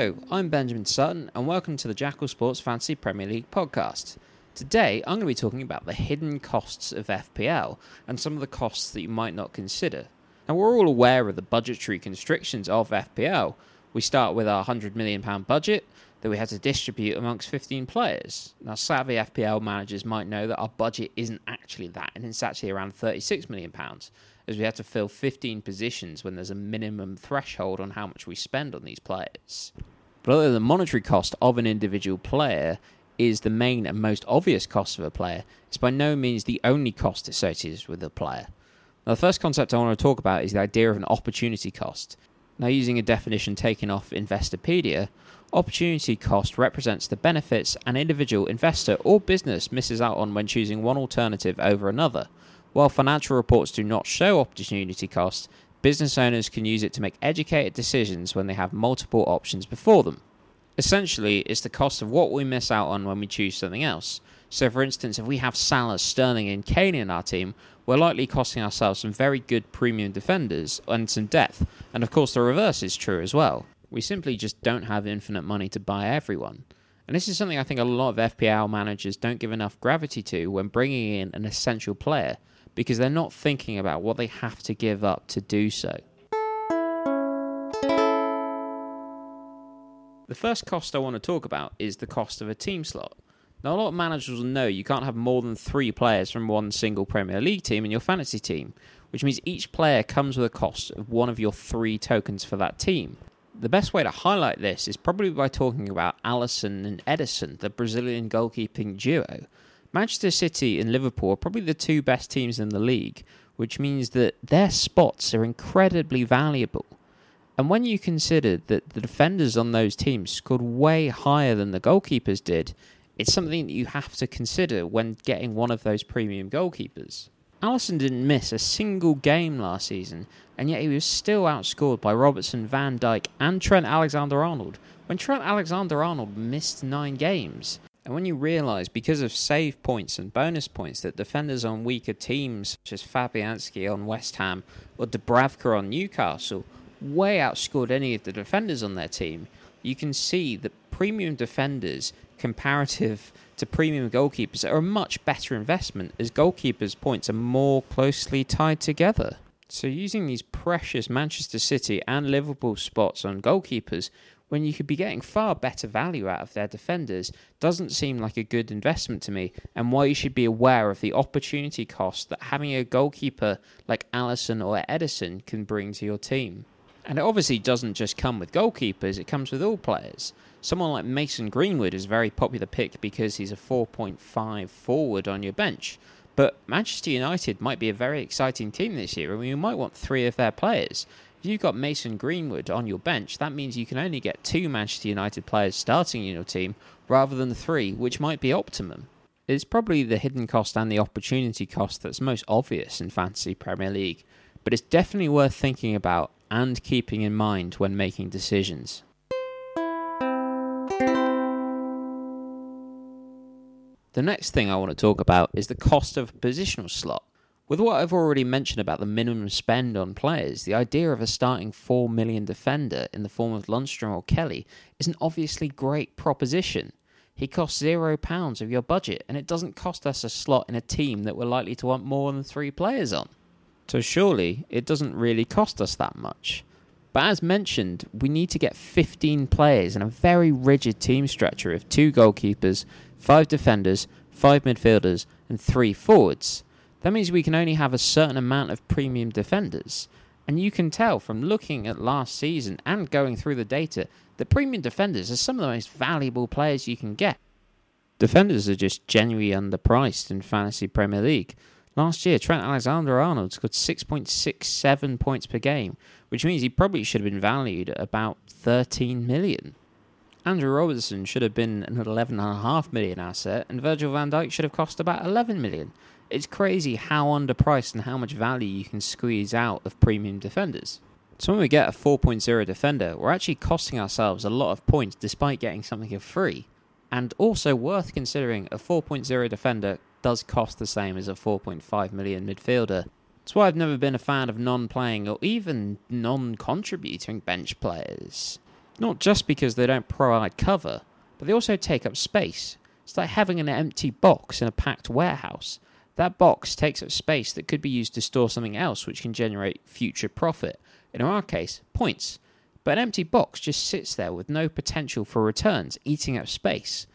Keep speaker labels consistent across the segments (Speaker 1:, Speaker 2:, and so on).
Speaker 1: Hello, I'm Benjamin Sutton, and welcome to the Jackal Sports Fantasy Premier League podcast. Today, I'm going to be talking about the hidden costs of FPL and some of the costs that you might not consider. Now, we're all aware of the budgetary constrictions of FPL. We start with our £100 million budget that we had to distribute amongst 15 players. Now, savvy FPL managers might know that our budget isn't actually that, and it's actually around £36 million, as we had to fill 15 positions when there's a minimum threshold on how much we spend on these players. But the monetary cost of an individual player is the main and most obvious cost of a player, it's by no means the only cost associated with a player. Now, the first concept I want to talk about is the idea of an opportunity cost. Now, using a definition taken off Investopedia, opportunity cost represents the benefits an individual investor or business misses out on when choosing one alternative over another. While financial reports do not show opportunity cost, business owners can use it to make educated decisions when they have multiple options before them. Essentially, it's the cost of what we miss out on when we choose something else. So, for instance, if we have Salah, Sterling, and Kane in our team, we're likely costing ourselves some very good premium defenders and some depth. And of course, the reverse is true as well. We simply just don't have infinite money to buy everyone. And this is something I think a lot of FPL managers don't give enough gravity to when bringing in an essential player because they're not thinking about what they have to give up to do so. The first cost I want to talk about is the cost of a team slot. Now, a lot of managers will know you can't have more than three players from one single Premier League team in your fantasy team, which means each player comes with a cost of one of your three tokens for that team. The best way to highlight this is probably by talking about Alisson and Ederson, the Brazilian goalkeeping duo. Manchester City and Liverpool are probably the two best teams in the league, which means that their spots are incredibly valuable. And when you consider that the defenders on those teams scored way higher than the goalkeepers did, it's something that you have to consider when getting one of those premium goalkeepers. Alisson didn't miss a single game last season, and yet he was still outscored by Robertson, Van Dijk, and Trent Alexander Arnold when Trent Alexander Arnold missed nine games. And when you realise, because of save points and bonus points, that defenders on weaker teams, such as Fabianski on West Ham or Dubravka on Newcastle, way outscored any of the defenders on their team, you can see that premium defenders comparative to premium goalkeepers are a much better investment as goalkeepers' points are more closely tied together. So, using these precious Manchester City and Liverpool spots on goalkeepers when you could be getting far better value out of their defenders doesn't seem like a good investment to me, and why you should be aware of the opportunity cost that having a goalkeeper like Alisson or Ederson can bring to your team. And it obviously doesn't just come with goalkeepers, it comes with all players. Someone like Mason Greenwood is a very popular pick because he's a 4.5 forward on your bench. But Manchester United might be a very exciting team this year, and you might want three of their players. If you've got Mason Greenwood on your bench, that means you can only get two Manchester United players starting in your team rather than three, which might be optimum. It's probably the hidden cost and the opportunity cost that's most obvious in Fantasy Premier League, but it's definitely worth thinking about and keeping in mind when making decisions. The next thing I want to talk about is the cost of a positional slot. With what I've already mentioned about the minimum spend on players, the idea of a starting 4 million defender in the form of Lundstram or Kelly is an obviously great proposition. He costs zero pounds of your budget, and it doesn't cost us a slot in a team that we're likely to want more than three players on. So surely it doesn't really cost us that much. But as mentioned, we need to get 15 players in a very rigid team structure of two goalkeepers, five defenders, five midfielders, and three forwards. That means we can only have a certain amount of premium defenders. And you can tell from looking at last season and going through the data that premium defenders are some of the most valuable players you can get. Defenders are just genuinely underpriced in Fantasy Premier League. Last year, Trent Alexander Arnold scored 6.67 points per game, which means he probably should have been valued at about 13 million. Andrew Robertson should have been an 11.5 million asset, and Virgil van Dijk should have cost about 11 million. It's crazy how underpriced and how much value you can squeeze out of premium defenders. So when we get a 4.0 defender, we're actually costing ourselves a lot of points despite getting something for free. And also worth considering, a 4.0 defender does cost the same as a 4.5 million midfielder. That's why I've never been a fan of non playing or even non contributing bench players. Not just because they don't provide cover, but they also take up space. It's like having an empty box in a packed warehouse. That box takes up space that could be used to store something else which can generate future profit. In our case, points. But an empty box just sits there with no potential for returns, eating up space.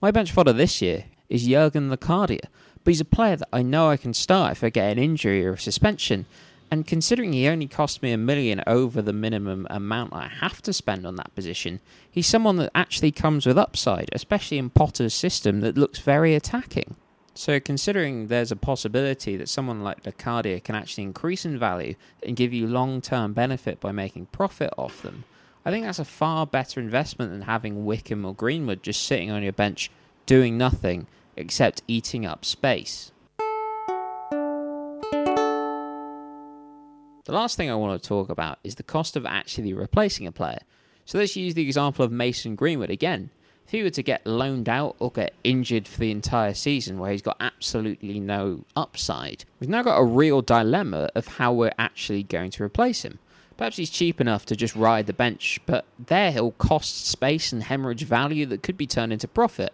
Speaker 1: My bench fodder this year is Jurgen Locadia, but he's a player that I know I can start if I get an injury or a suspension. And considering he only cost me a million over the minimum amount I have to spend on that position, he's someone that actually comes with upside, especially in Potter's system that looks very attacking. So, considering there's a possibility that someone like Locadia can actually increase in value and give you long term benefit by making profit off them, I think that's a far better investment than having Wickham or Greenwood just sitting on your bench doing nothing except eating up space. The last thing I want to talk about is the cost of actually replacing a player. So let's use the example of Mason Greenwood again. If he were to get loaned out or get injured for the entire season where he's got absolutely no upside, we've now got a real dilemma of how we're actually going to replace him. Perhaps he's cheap enough to just ride the bench, but there he'll cost space and hemorrhage value that could be turned into profit.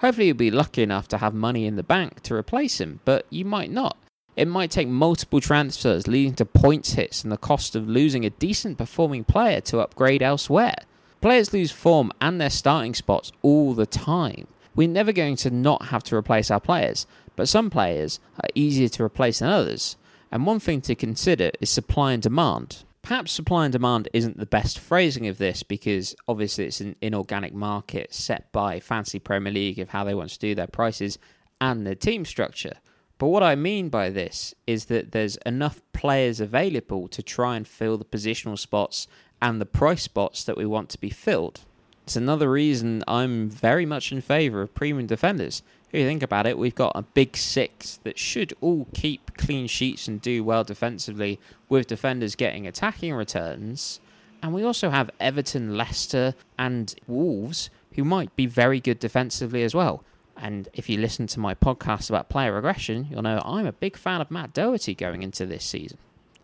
Speaker 1: Hopefully, you'll be lucky enough to have money in the bank to replace him, but you might not. It might take multiple transfers, leading to points hits and the cost of losing a decent performing player to upgrade elsewhere. Players lose form and their starting spots all the time. We're never going to not have to replace our players, but some players are easier to replace than others. And one thing to consider is supply and demand. Perhaps supply and demand isn't the best phrasing of this because obviously it's an inorganic market set by Fantasy Premier League of how they want to do their prices and their team structure. But what I mean by this is that there's enough players available to try and fill the positional spots and the price spots that we want to be filled. It's another reason I'm very much in favour of premium defenders. If you think about it, we've got a big six that should all keep clean sheets and do well defensively, with defenders getting attacking returns. And we also have Everton, Leicester, and Wolves, who might be very good defensively as well. And if you listen to my podcast about player regression, you'll know I'm a big fan of Matt Doherty going into this season.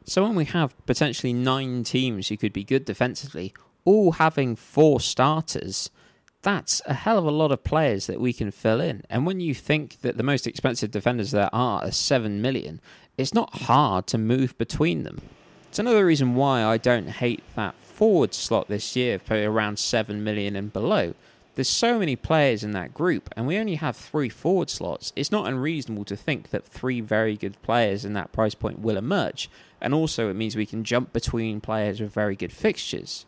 Speaker 1: So when we have potentially nine teams who could be good defensively, all having four starters, that's a hell of a lot of players that we can fill in. And when you think that the most expensive defenders there are are 7 million, it's not hard to move between them. It's another reason why I don't hate that forward slot this year for around 7 million and below. There's so many players in that group, and we only have three forward slots. It's not unreasonable to think that three very good players in that price point will emerge, and also it means we can jump between players with very good fixtures.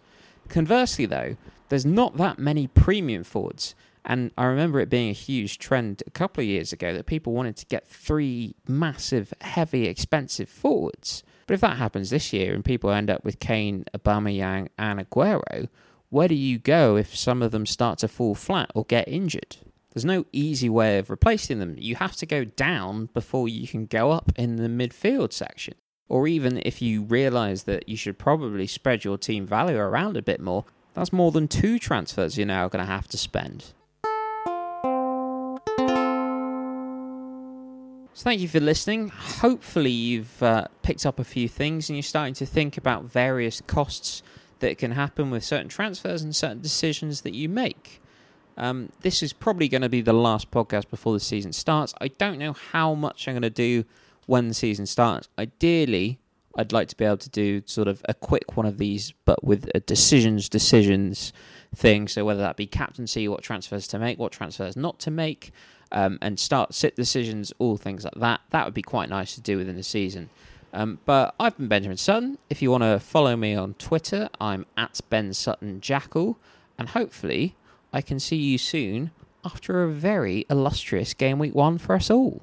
Speaker 1: Conversely, though, there's not that many premium forwards. And I remember it being a huge trend a couple of years ago that people wanted to get three massive, heavy, expensive forwards. But if that happens this year and people end up with Kane, Aubameyang, and Aguero, where do you go if some of them start to fall flat or get injured? There's no easy way of replacing them. You have to go down before you can go up in the midfield section. Or even if you realise that you should probably spread your team value around a bit more, that's more than two transfers you're now going to have to spend. So thank you for listening. Hopefully, you've uh, picked up a few things and you're starting to think about various costs that can happen with certain transfers and certain decisions that you make. Um, this is probably going to be the last podcast before the season starts. I don't know how much I'm going to do when the season starts. Ideally, I'd like to be able to do sort of a quick one of these, but with a decisions, decisions thing. So whether that be captaincy, what transfers to make, what transfers not to make, um, and start sit decisions, all things like that. That would be quite nice to do within the season. Um, but I've been Benjamin Sutton. If you want to follow me on Twitter, I'm at Ben Sutton Jackal, and hopefully I can see you soon after a very illustrious game week one for us all.